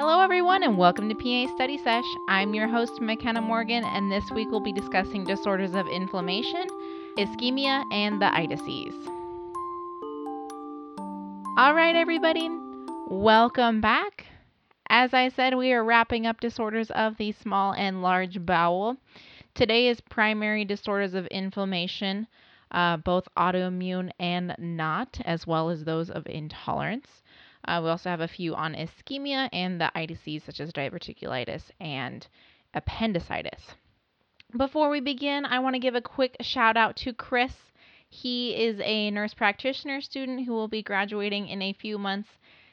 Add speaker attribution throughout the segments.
Speaker 1: Hello, everyone, and welcome to PA Study Sesh. I'm your host, McKenna Morgan, and this week we'll be discussing disorders of inflammation, ischemia, and the itises. All right, everybody, welcome back. As I said, we are wrapping up disorders of the small and large bowel. Today is primary disorders of inflammation, uh, both autoimmune and not, as well as those of intolerance. Uh, we also have a few on ischemia and the itises such as diverticulitis and appendicitis. Before we begin, I want to give a quick shout out to Chris. He is a nurse practitioner student who will be graduating in a few months.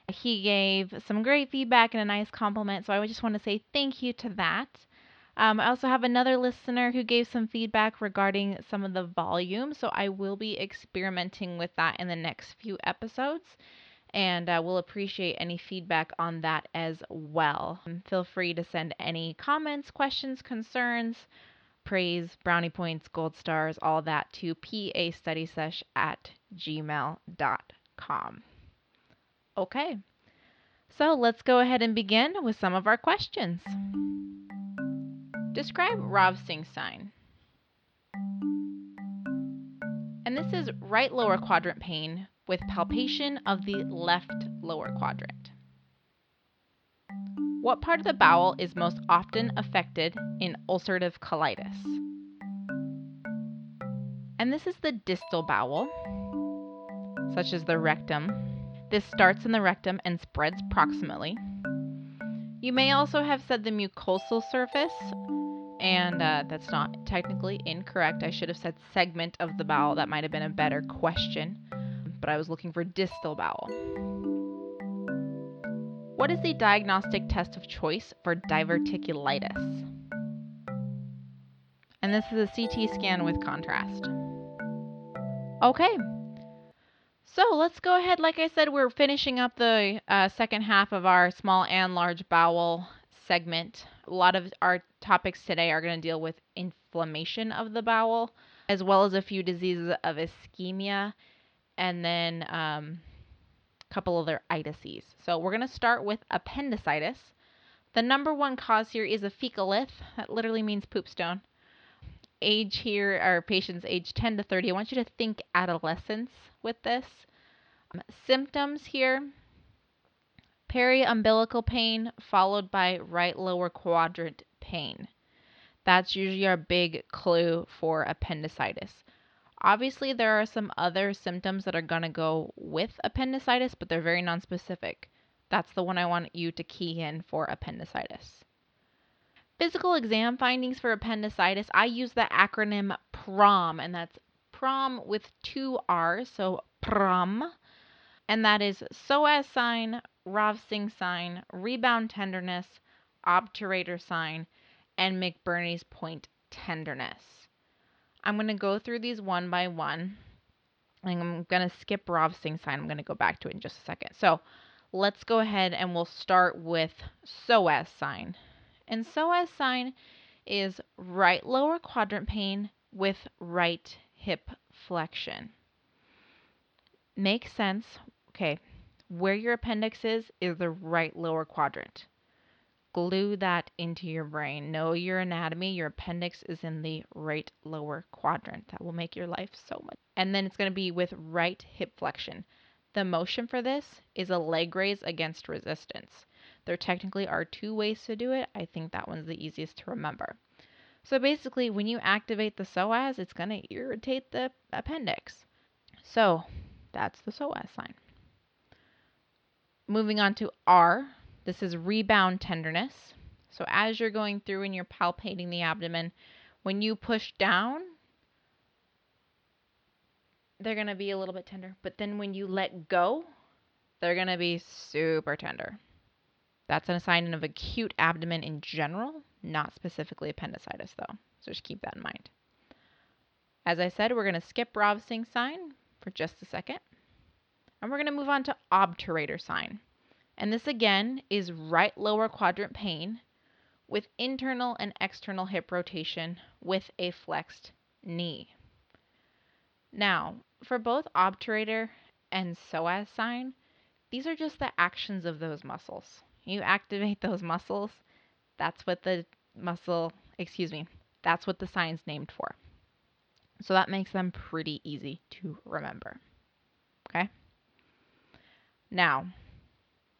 Speaker 1: He gave some great feedback and a nice compliment, so I just want to say thank you to that. Um, I also have another listener who gave some feedback regarding some of the volume, so I will be experimenting with that in the next few episodes and uh, we'll appreciate any feedback on that as well. Feel free to send any comments, questions, concerns, praise, brownie points, gold stars, all that to pastudysesh at gmail.com. Okay, so let's go ahead and begin with some of our questions. Describe Rovsing sign. And this is right lower quadrant pain with palpation of the left lower quadrant. What part of the bowel is most often affected in ulcerative colitis? And this is the distal bowel, such as the rectum. This starts in the rectum and spreads proximally. You may also have said the mucosal surface, and uh, that's not technically incorrect. I should have said segment of the bowel. That might have been a better question but I was looking for distal bowel. What is the diagnostic test of choice for diverticulitis? And this is a CT scan with contrast. Okay. So let's go ahead. Like I said, we're finishing up the uh, second half of our small and large bowel segment. A lot of our topics today are going to deal with inflammation of the bowel, as well as a few diseases of ischemia and then um, a couple other itises. So we're going to start with appendicitis. The number one cause here is a fecalith. That literally means poop stone. Age here our patients age 10 to 30. I want you to think adolescence with this. Um, symptoms here periumbilical pain followed by right lower quadrant pain. That's usually our big clue for appendicitis. Obviously, there are some other symptoms that are going to go with appendicitis, but they're very nonspecific. That's the one I want you to key in for appendicitis. Physical exam findings for appendicitis, I use the acronym PROM, and that's PROM with two R's, so PROM, and that is psoas sign, Rovsing sign, rebound tenderness, obturator sign, and McBurney's point tenderness. I'm going to go through these one by one. And I'm going to skip Rovsing sign. I'm going to go back to it in just a second. So let's go ahead and we'll start with psoas sign. And psoas sign is right lower quadrant pain with right hip flexion. Makes sense. Okay, where your appendix is, is the right lower quadrant glue that into your brain. Know your anatomy. Your appendix is in the right lower quadrant. That will make your life so much. And then it's going to be with right hip flexion. The motion for this is a leg raise against resistance. There technically are two ways to do it. I think that one's the easiest to remember. So basically, when you activate the psoas, it's going to irritate the appendix. So that's the psoas sign. Moving on to R, this is rebound tenderness. So as you're going through and you're palpating the abdomen, when you push down, they're going to be a little bit tender. But then when you let go, they're going to be super tender. That's a sign of acute abdomen in general, not specifically appendicitis, though. So just keep that in mind. As I said, we're going to skip Rovsing sign for just a second. And we're going to move on to obturator sign. And this again is right lower quadrant pain with internal and external hip rotation with a flexed knee. Now, for both obturator and psoas sign, these are just the actions of those muscles. you activate those muscles. That's what the muscle, excuse me, that's what the sign's named for. So that makes them pretty easy to remember. Okay? Now,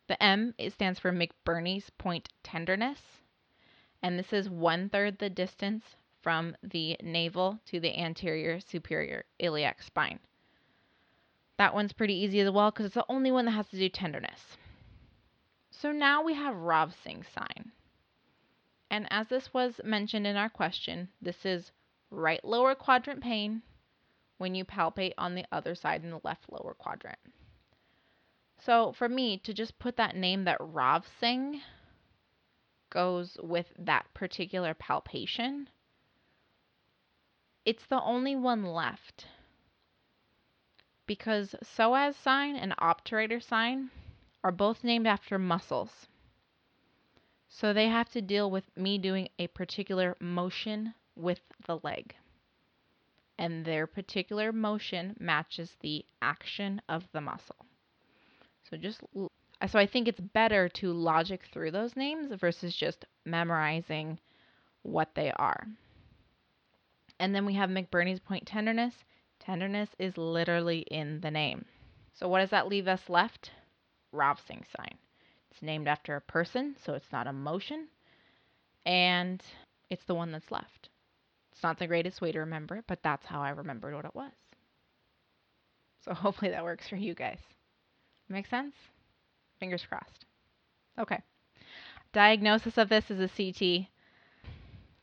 Speaker 1: the M it stands for McBurney's point tenderness, and this is one third the distance from the navel to the anterior superior iliac spine. That one's pretty easy as well because it's the only one that has to do tenderness. So now we have Rovsing sign. And as this was mentioned in our question, this is right lower quadrant pain when you palpate on the other side in the left lower quadrant. So for me to just put that name that Rovsing goes with that particular palpation, it's the only one left. Because psoas sign and obturator sign are both named after muscles. So they have to deal with me doing a particular motion with the leg. And their particular motion matches the action of the muscle. So just so I think it's better to logic through those names versus just memorizing what they are. And then we have McBurney's point tenderness. Tenderness is literally in the name. So what does that leave us left? Rovsing sign. It's named after a person, so it's not a motion. And it's the one that's left. It's not the greatest way to remember it, but that's how I remembered what it was. So hopefully that works for you guys. Make sense? Fingers crossed. Okay. Diagnosis of this is a CT.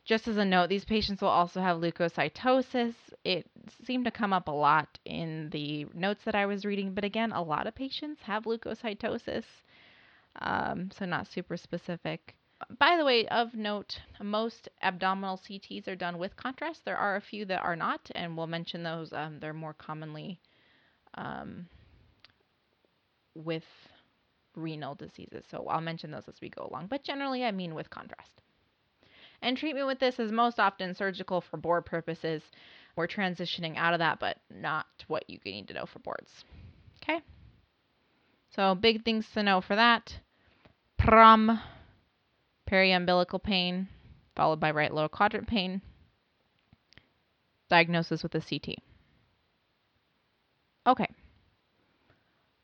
Speaker 1: Just as a note, these patients will also have leukocytosis. It seemed to come up a lot in the notes that I was reading, but again, a lot of patients have leukocytosis um, so not super specific. By the way, of note, most abdominal CTs are done with contrast. There are a few that are not, and we'll mention those. Um, they're more commonly um, with renal diseases. So I'll mention those as we go along. But generally, I mean with contrast. And treatment with this is most often surgical for board purposes. We're transitioning out of that, but not what you need to know for boards. Okay? So big things to know for that. Pram, periumbilical pain, followed by right lower quadrant pain. Diagnosis with a CT. Okay.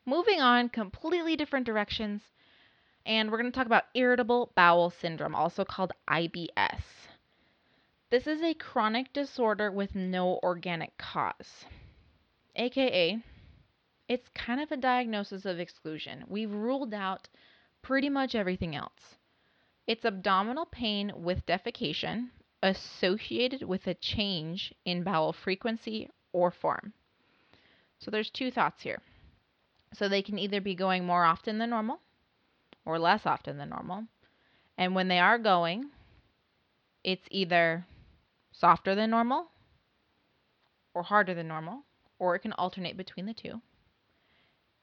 Speaker 1: Moving on, completely different directions. And we're going to talk about irritable bowel syndrome, also called IBS. This is a chronic disorder with no organic cause, aka it's kind of a diagnosis of exclusion. We've ruled out pretty much everything else. It's abdominal pain with defecation associated with a change in bowel frequency or form. So there's two thoughts here. So they can either be going more often than normal or less often than normal. And when they are going, it's either softer than normal or harder than normal, or it can alternate between the two.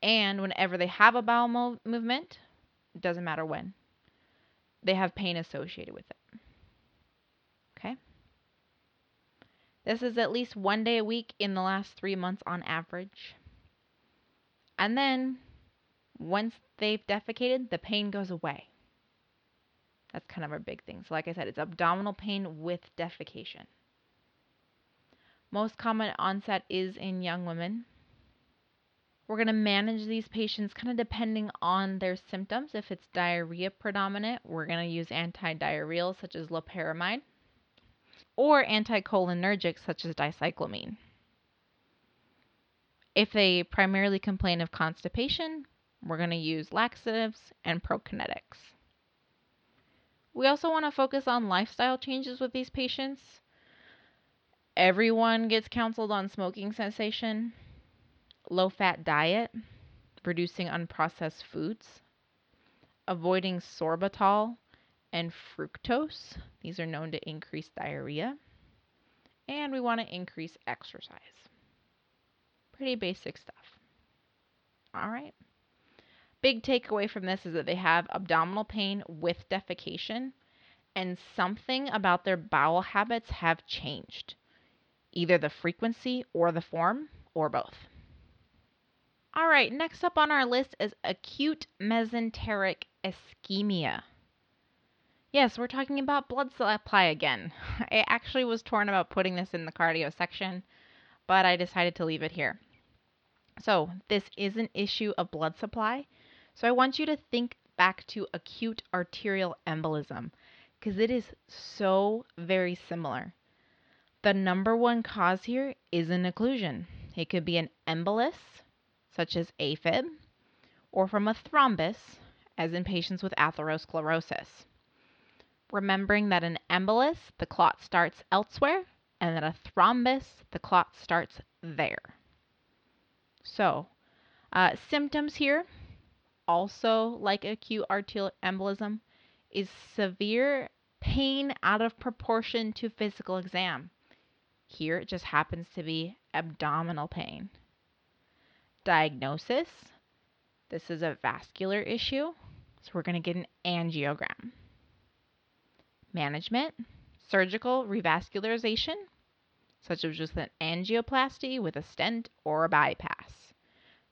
Speaker 1: And whenever they have a bowel mo- movement, it doesn't matter when, they have pain associated with it. Okay? This is at least one day a week in the last three months on average. And then once they've defecated, the pain goes away. That's kind of our big thing. So, like I said, it's abdominal pain with defecation. Most common onset is in young women. We're going to manage these patients kind of depending on their symptoms. If it's diarrhea predominant, we're going to use antidiarrheals such as loperamide or anticholinergics such as dicyclomine. If they primarily complain of constipation, we're going to use laxatives and prokinetics. We also want to focus on lifestyle changes with these patients. Everyone gets counseled on smoking cessation low fat diet, reducing unprocessed foods, avoiding sorbitol and fructose. These are known to increase diarrhea. And we want to increase exercise. Pretty basic stuff. All right. Big takeaway from this is that they have abdominal pain with defecation, and something about their bowel habits have changed, either the frequency or the form, or both. All right, next up on our list is acute mesenteric ischemia. Yes, we're talking about blood supply again. I actually was torn about putting this in the cardio section, but I decided to leave it here. So, this is an issue of blood supply. So, I want you to think back to acute arterial embolism because it is so very similar. The number one cause here is an occlusion. It could be an embolus, such as AFib, or from a thrombus, as in patients with atherosclerosis. Remembering that an embolus, the clot starts elsewhere, and that a thrombus, the clot starts there. So, uh, symptoms here, also like acute arterial embolism, is severe pain out of proportion to physical exam. Here it just happens to be abdominal pain. Diagnosis this is a vascular issue, so we're going to get an angiogram. Management surgical revascularization, such as just an angioplasty with a stent or a bypass.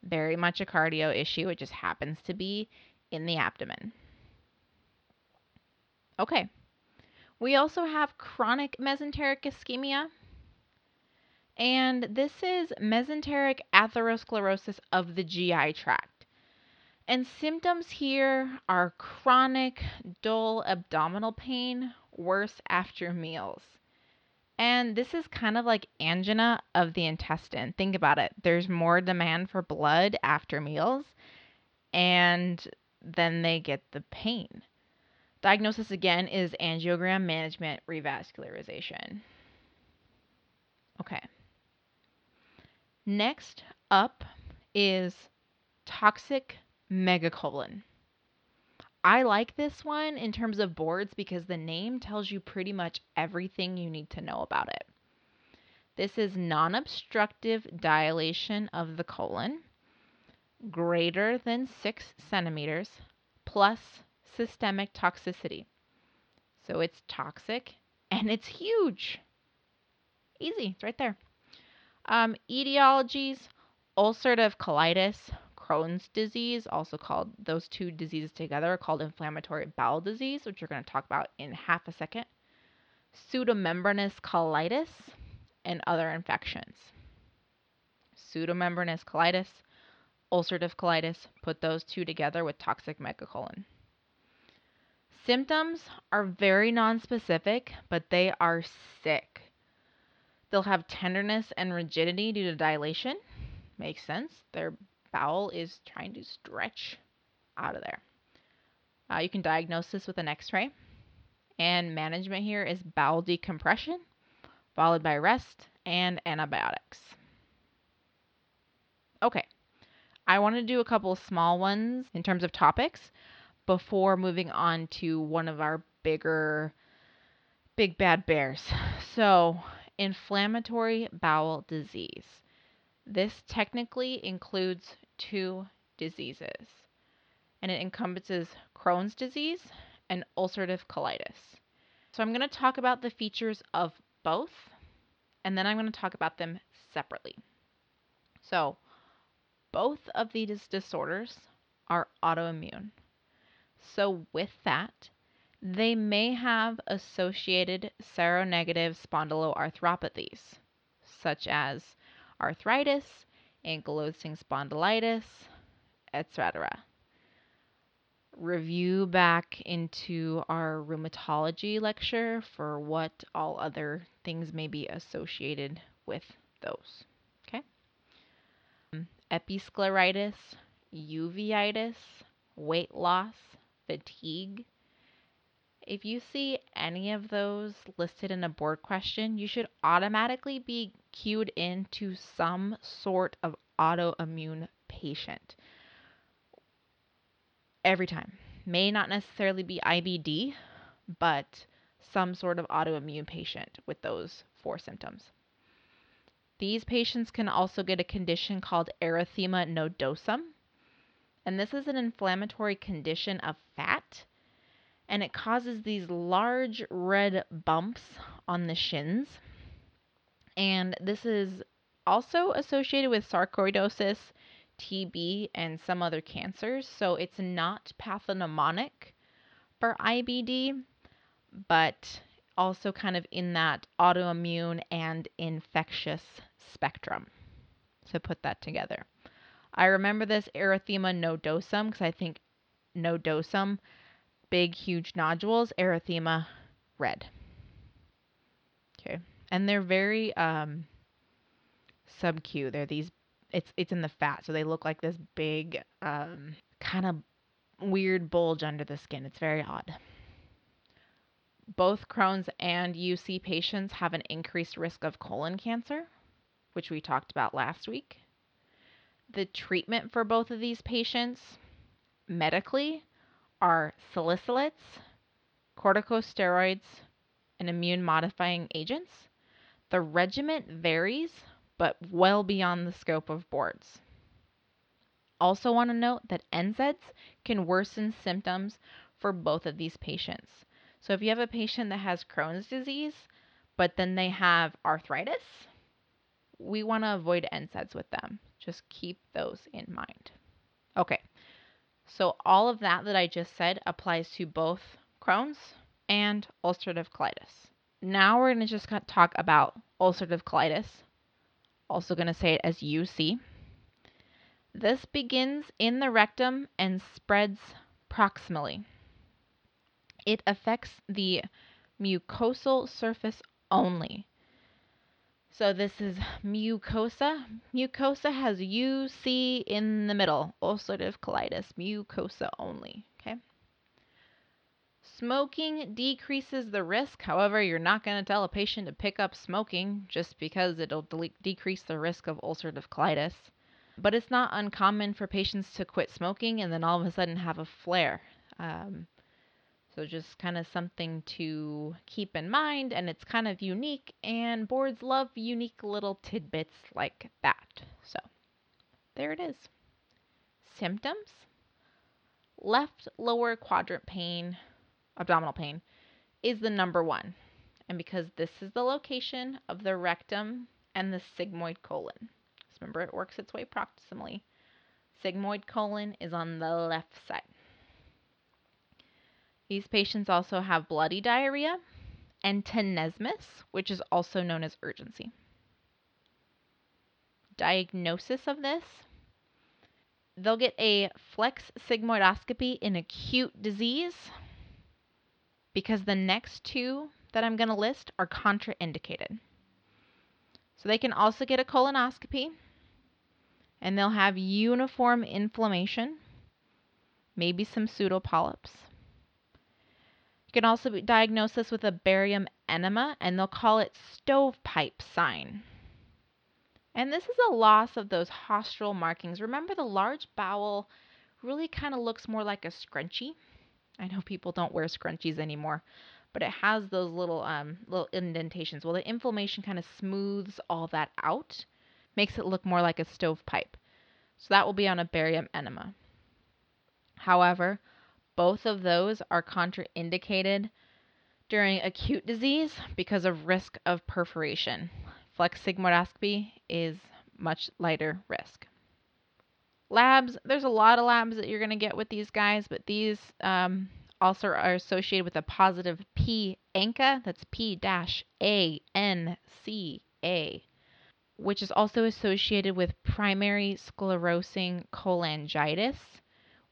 Speaker 1: Very much a cardio issue, it just happens to be in the abdomen. Okay. We also have chronic mesenteric ischemia. And this is mesenteric atherosclerosis of the GI tract. And symptoms here are chronic, dull abdominal pain, worse after meals. And this is kind of like angina of the intestine. Think about it. There's more demand for blood after meals, and then they get the pain. Diagnosis again is angiogram management revascularization. Okay. Next up is toxic megacolon. I like this one in terms of boards because the name tells you pretty much everything you need to know about it. This is non obstructive dilation of the colon greater than 6 centimeters plus systemic toxicity. So it's toxic and it's huge. Easy, it's right there. Um, etiologies ulcerative colitis, Crohn's disease, also called those two diseases together are called inflammatory bowel disease, which we're going to talk about in half a second, pseudomembranous colitis, and other infections. Pseudomembranous colitis, ulcerative colitis, put those two together with toxic megacolon. Symptoms are very nonspecific, but they are sick. They'll have tenderness and rigidity due to dilation. Makes sense. Their bowel is trying to stretch out of there. Uh, you can diagnose this with an x ray. And management here is bowel decompression, followed by rest and antibiotics. Okay, I want to do a couple small ones in terms of topics before moving on to one of our bigger, big bad bears. So, inflammatory bowel disease. This technically includes two diseases, and it encompasses Crohn's disease and ulcerative colitis. So I'm going to talk about the features of both, and then I'm going to talk about them separately. So, both of these disorders are autoimmune. So, with that, they may have associated seronegative spondyloarthropathies, such as arthritis, ankylosing spondylitis, etc. Review back into our rheumatology lecture for what all other things may be associated with those. Okay? Um, episcleritis, uveitis, weight loss, fatigue. If you see any of those listed in a board question, you should automatically be cued into some sort of autoimmune patient. Every time. May not necessarily be IBD, but some sort of autoimmune patient with those four symptoms. These patients can also get a condition called erythema nodosum, and this is an inflammatory condition of fat, and it causes these large red bumps on the shins. And this is also associated with sarcoidosis, TB and some other cancers. So it's not pathognomonic for IBD, but also kind of in that autoimmune and infectious spectrum. So put that together. I remember this erythema nodosum because I think nodosum, big, huge nodules, erythema, red. Okay. And they're very um, sub-Q. They're these, it's, it's in the fat. So they look like this big, um, kind of weird bulge under the skin. It's very odd. Both Crohn's and UC patients have an increased risk of colon cancer, which we talked about last week. The treatment for both of these patients medically are salicylates, corticosteroids, and immune modifying agents. The regiment varies, but well beyond the scope of boards. Also, want to note that NSAIDs can worsen symptoms for both of these patients. So, if you have a patient that has Crohn's disease, but then they have arthritis, we want to avoid NSAIDs with them. Just keep those in mind. Okay, so all of that that I just said applies to both Crohn's and ulcerative colitis. Now we're going to just talk about ulcerative colitis. Also going to say it as UC. This begins in the rectum and spreads proximally. It affects the mucosal surface only. So this is mucosa. Mucosa has UC in the middle. Ulcerative colitis, mucosa only. Smoking decreases the risk. However, you're not going to tell a patient to pick up smoking just because it'll de- decrease the risk of ulcerative colitis. But it's not uncommon for patients to quit smoking and then all of a sudden have a flare. Um, so just kind of something to keep in mind, and it's kind of unique, and boards love unique little tidbits like that. So there it is. Symptoms left lower quadrant pain, abdominal pain, is the number one. And because this is the location of the rectum and the sigmoid colon. remember, it works its way proximally. Sigmoid colon is on the left side. These patients also have bloody diarrhea and tenesmus, which is also known as urgency. Diagnosis of this they'll get a flex sigmoidoscopy in acute disease because the next two that I'm going to list are contraindicated. So they can also get a colonoscopy and they'll have uniform inflammation, maybe some pseudopolyps You can also be diagnosed this with a barium enema, and they'll call it stovepipe sign. And this is a loss of those haustral markings. Remember, the large bowel really kind of looks more like a scrunchie. I know people don't wear scrunchies anymore, but it has those little um, little indentations. Well, the inflammation kind of smooths all that out, makes it look more like a stovepipe. So that will be on a barium enema. However, both of those are contraindicated during acute disease because of risk of perforation. Flex sigmoidoscopy is much lighter risk. Labs, there's a lot of labs that you're going to get with these guys, but these um, also are associated with a positive P ANCA, that's P A N C A, which is also associated with primary sclerosing cholangitis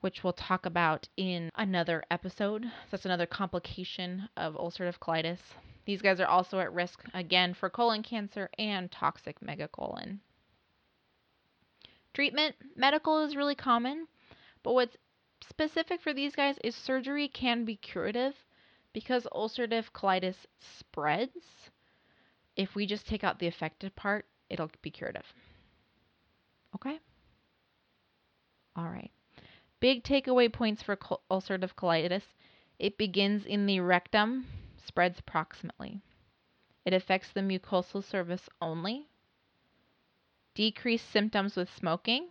Speaker 1: which we'll talk about in another episode. That's another complication of ulcerative colitis. These guys are also at risk again for colon cancer and toxic megacolon. Treatment medical is really common, but what's specific for these guys is surgery can be curative because ulcerative colitis spreads. If we just take out the affected part, it'll be curative. Okay? All right. Big takeaway points for ulcerative colitis it begins in the rectum, spreads proximally. It affects the mucosal surface only. Decreased symptoms with smoking.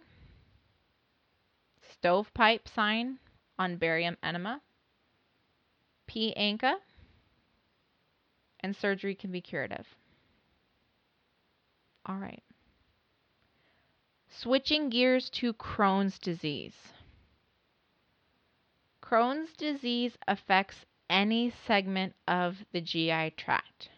Speaker 1: Stovepipe sign on barium enema. P. ANCA. And surgery can be curative. All right. Switching gears to Crohn's disease. Crohn's disease affects any segment of the GI tract,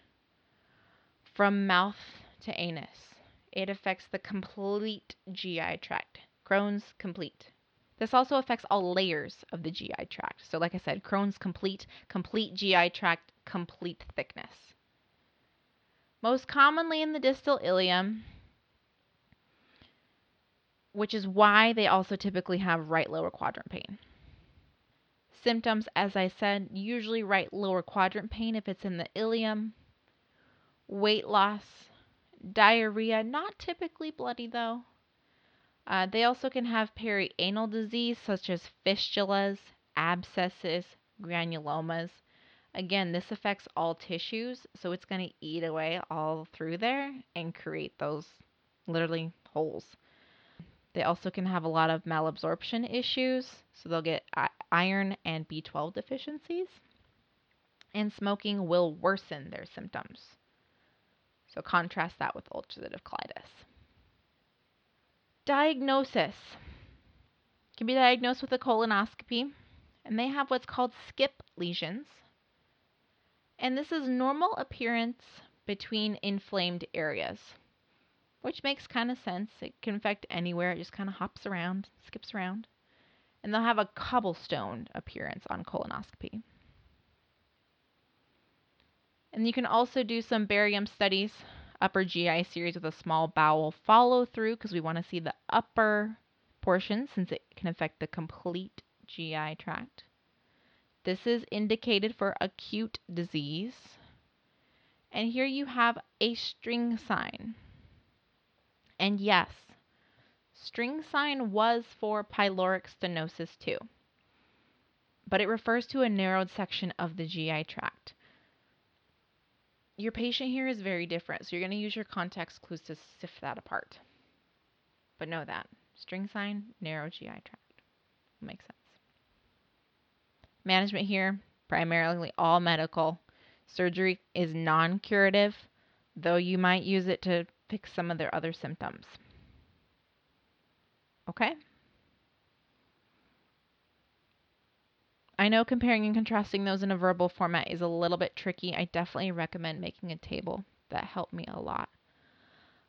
Speaker 1: from mouth to anus. It affects the complete GI tract. Crohn's complete. This also affects all layers of the GI tract. So, like I said, Crohn's complete, complete GI tract, complete thickness. Most commonly in the distal ileum, which is why they also typically have right lower quadrant pain. Symptoms, as I said, usually right lower quadrant pain if it's in the ileum, weight loss, diarrhea, not typically bloody though, uh, they also can have perianal disease such as fistulas, abscesses, granulomas. Again, this affects all tissues, so it's going to eat away all through there and create those literally holes. They also can have a lot of malabsorption issues, so they'll get iron and B12 deficiencies. And smoking will worsen their symptoms. So contrast that with ulcerative colitis. Diagnosis can be diagnosed with a colonoscopy, and they have what's called skip lesions. And this is normal appearance between inflamed areas, which makes kind of sense. It can affect anywhere, it just kind of hops around, skips around. And they'll have a cobblestone appearance on colonoscopy. And you can also do some barium studies upper GI series with a small bowel follow through because we want to see the upper portion since it can affect the complete GI tract. This is indicated for acute disease. And here you have a string sign. And yes, string sign was for pyloric stenosis too, but it refers to a narrowed section of the GI tract your patient here is very different, so you're going to use your context clues to sift that apart. But know that string sign, narrow GI tract. Makes sense. Management here, primarily all medical. Surgery is non curative, though you might use it to fix some of their other symptoms. Okay? I know comparing and contrasting those in a verbal format is a little bit tricky. I definitely recommend making a table. That helped me a lot.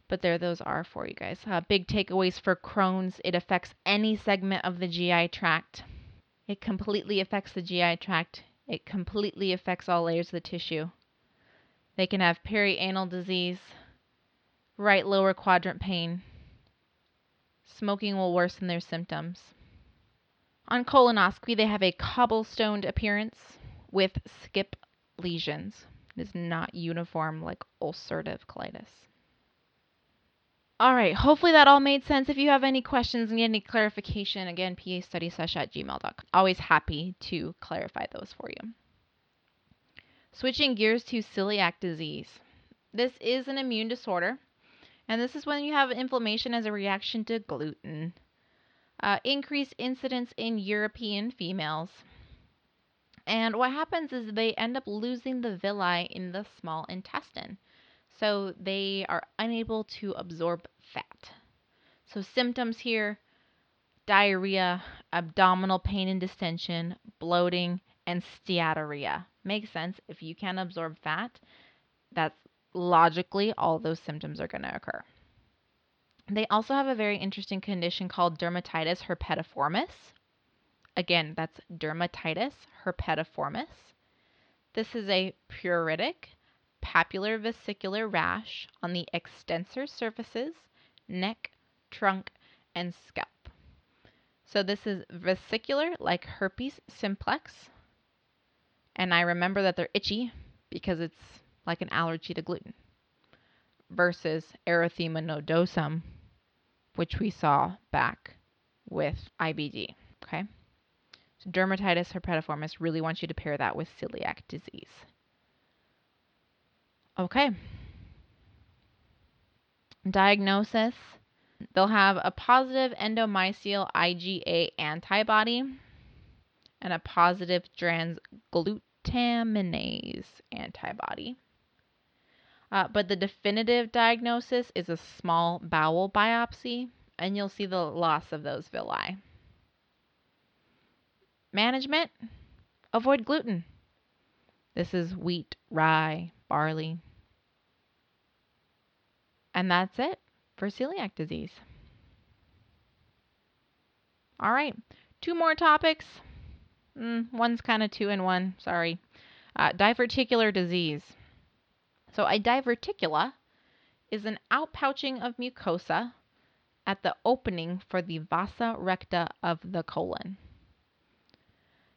Speaker 1: But there those are for you guys. Uh, big takeaways for Crohn's. It affects any segment of the GI tract. It completely affects the GI tract. It completely affects all layers of the tissue. They can have perianal disease, right lower quadrant pain. Smoking will worsen their symptoms. On colonoscopy, they have a cobblestoned appearance with skip lesions. It is not uniform like ulcerative colitis. All right, hopefully that all made sense. If you have any questions and any clarification, again, pastudysesh at gmail.com. Always happy to clarify those for you. Switching gears to celiac disease. This is an immune disorder, and this is when you have inflammation as a reaction to gluten uh, increased incidence in European females. And what happens is they end up losing the villi in the small intestine. So they are unable to absorb fat. So symptoms here diarrhea, abdominal pain and distension, bloating, and steatorrhea. Makes sense. If you can't absorb fat, that's logically all those symptoms are going to occur. They also have a very interesting condition called dermatitis herpetiformis. Again, that's dermatitis herpetiformis. This is a pruritic papular vesicular rash on the extensor surfaces, neck, trunk, and scalp. So this is vesicular like herpes simplex. And I remember that they're itchy because it's like an allergy to gluten versus erythema nodosum, which we saw back with IBD. Okay. So dermatitis herpetiformis really wants you to pair that with celiac disease. Okay. Diagnosis they'll have a positive endomysial IgA antibody and a positive transglutaminase antibody. Uh, but the definitive diagnosis is a small bowel biopsy and you'll see the loss of those villi. Management avoid gluten. This is wheat, rye, barley. And that's it for celiac disease. All right, two more topics. Mm, one's kind of two in one, sorry. Uh, diverticular disease. So, a diverticula is an outpouching of mucosa at the opening for the vasa recta of the colon.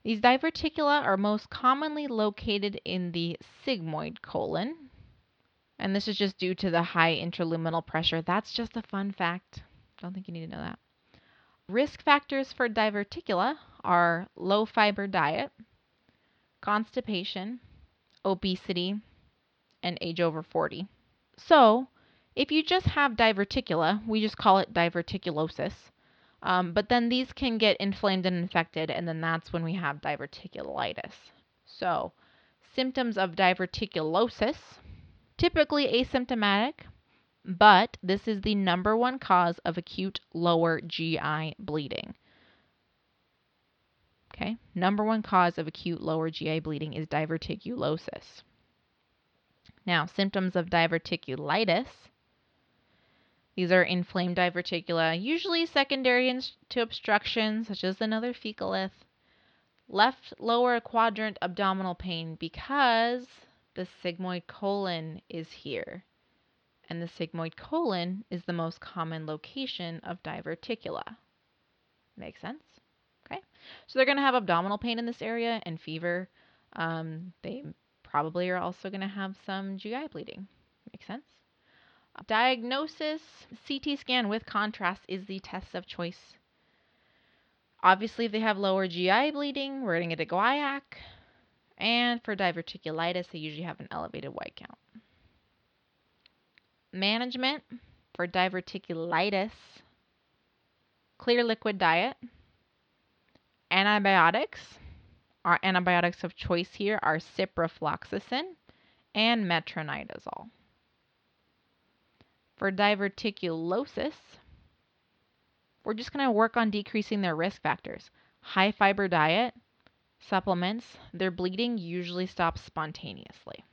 Speaker 1: These diverticula are most commonly located in the sigmoid colon, and this is just due to the high intraluminal pressure. That's just a fun fact. Don't think you need to know that. Risk factors for diverticula are low fiber diet, constipation, obesity, and age over 40. So, if you just have diverticula, we just call it diverticulosis. Um, but then these can get inflamed and infected, and then that's when we have diverticulitis. So, symptoms of diverticulosis typically asymptomatic, but this is the number one cause of acute lower GI bleeding. Okay, number one cause of acute lower GI bleeding is diverticulosis. Now, symptoms of diverticulitis. These are inflamed diverticula, usually secondary to obstruction, such as another fecalith. Left lower quadrant abdominal pain because the sigmoid colon is here and the sigmoid colon is the most common location of diverticula. Makes sense? Okay. So they're going to have abdominal pain in this area and fever. Um, they probably are also going to have some GI bleeding. Makes sense? Diagnosis CT scan with contrast is the test of choice. Obviously, if they have lower GI bleeding, we're going to get a guaiac. And for diverticulitis, they usually have an elevated white count management for diverticulitis, clear liquid diet, antibiotics. Our antibiotics of choice here are ciprofloxacin and metronidazole. For diverticulosis, we're just going to work on decreasing their risk factors. High fiber diet, supplements, their bleeding usually stops spontaneously.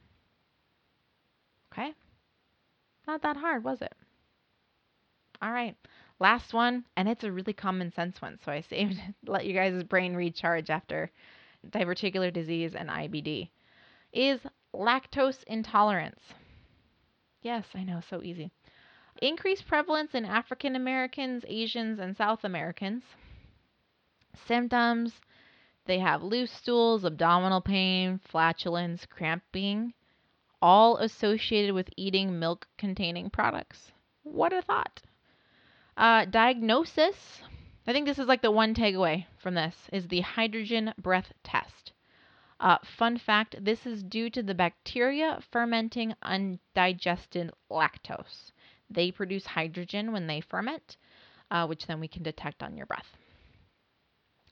Speaker 1: Okay? Not that hard, was it? All right. Last one, and it's a really common sense one, so I saved it, let you guys' brain recharge after diverticular disease and IBD. Is lactose intolerance. Yes, I know, so easy. Increased prevalence in African Americans, Asians, and South Americans. Symptoms they have loose stools, abdominal pain, flatulence, cramping, all associated with eating milk containing products. What a thought. Uh, diagnosis. I think this is like the one takeaway from this is the hydrogen breath test. Uh, fun fact this is due to the bacteria fermenting undigested lactose. They produce hydrogen when they ferment, uh, which then we can detect on your breath.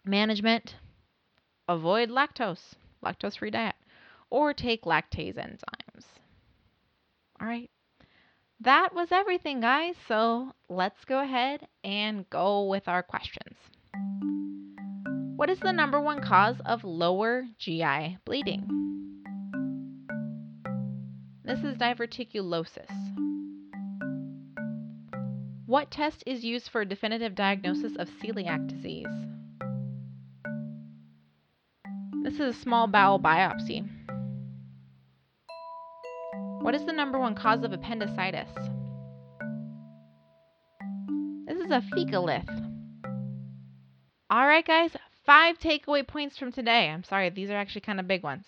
Speaker 1: Management avoid lactose, lactose free diet or take lactase enzymes. All right. That was everything, guys. So let's go ahead and go with our questions. What is the number one cause of lower GI bleeding? This is diverticulosis. What test is used for definitive diagnosis of celiac disease? This is a small bowel biopsy. What is the number one cause of appendicitis? This is a fecalith. All right, guys, five takeaway points from today. I'm sorry, these are actually kind of big ones.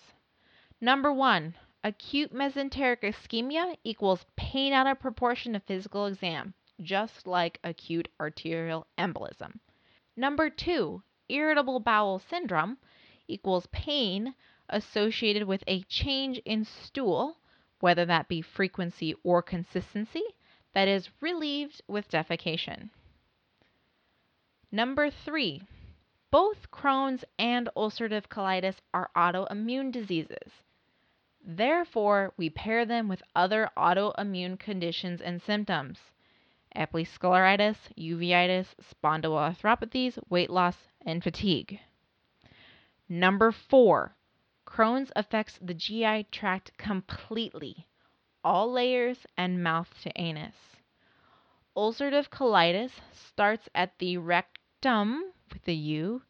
Speaker 1: Number one, acute mesenteric ischemia equals pain out of proportion to physical exam, just like acute arterial embolism. Number two, irritable bowel syndrome equals pain associated with a change in stool whether that be frequency or consistency, that is relieved with defecation. Number three, both Crohn's and ulcerative colitis are autoimmune diseases. Therefore, we pair them with other autoimmune conditions and symptoms. episcleritis, uveitis, spondyloarthropathies, weight loss, and fatigue. Number four, Crohn's affects the GI tract completely, all layers and mouth to anus. Ulcerative colitis starts at the rectum with the U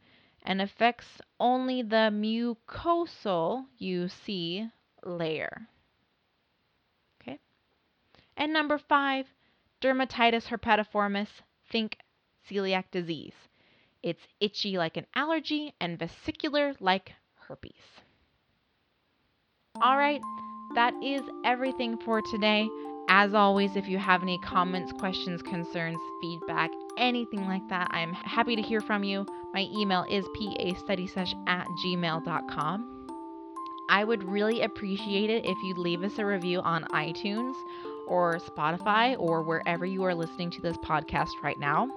Speaker 1: and affects only the mucosal UC layer. Okay? And number 5, dermatitis herpetiformis, think celiac disease. It's itchy like an allergy and vesicular like herpes. All right, that is everything for today. As always, if you have any comments, questions, concerns, feedback, anything like that, I'm happy to hear from you. My email is pastudysesh at gmail.com. I would really appreciate it if you'd leave us a review on iTunes or Spotify or wherever you are listening to this podcast right now.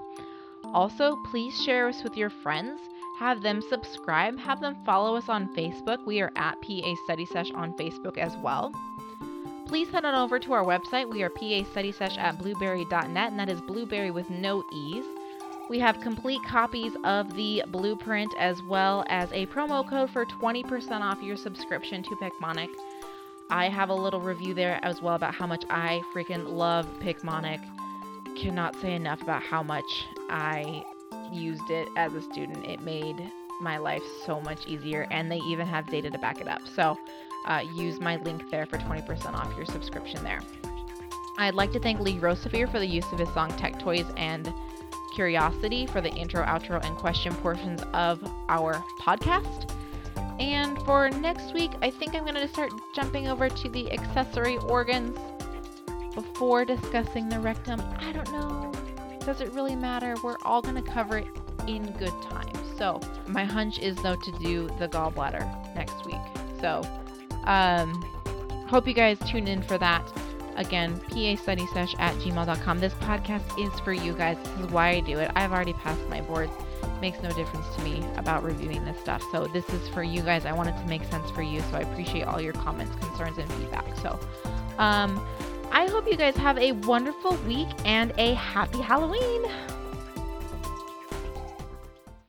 Speaker 1: Also, please share us with your friends. Have them subscribe. Have them follow us on Facebook. We are at PA Study Sesh on Facebook as well please head on over to our website. We are PA Study Sesh at blubrry.net, and that is blueberry with no E's. We have complete copies of the blueprint as well as a promo code for 20% off your subscription to Picmonic. I have a little review there as well about how much I freaking love Picmonic. Cannot say enough about how much I used it as a student. It made my life so much easier, and they even have data to back it up. So, uh, use my link there for 20% off your subscription there. I'd like to thank Lee Rosevere for the use of his song Tech Toys and Curiosity for the intro, outro, and question portions of our podcast. And for next week, I think I'm going to start jumping over to the accessory organs before discussing the rectum. I don't know. Does it really matter? We're all going to cover it in good time. So, my hunch is though to do the gallbladder next week. So, um, hope you guys tune in for that. Again, pastudysesh at gmail.com. This podcast is for you guys. This is why I do it. I've already passed my boards. Makes no difference to me about reviewing this stuff. So this is for you guys. I want it to make sense for you. So I appreciate all your comments, concerns, and feedback. So um, I hope you guys have a wonderful week and a happy Halloween.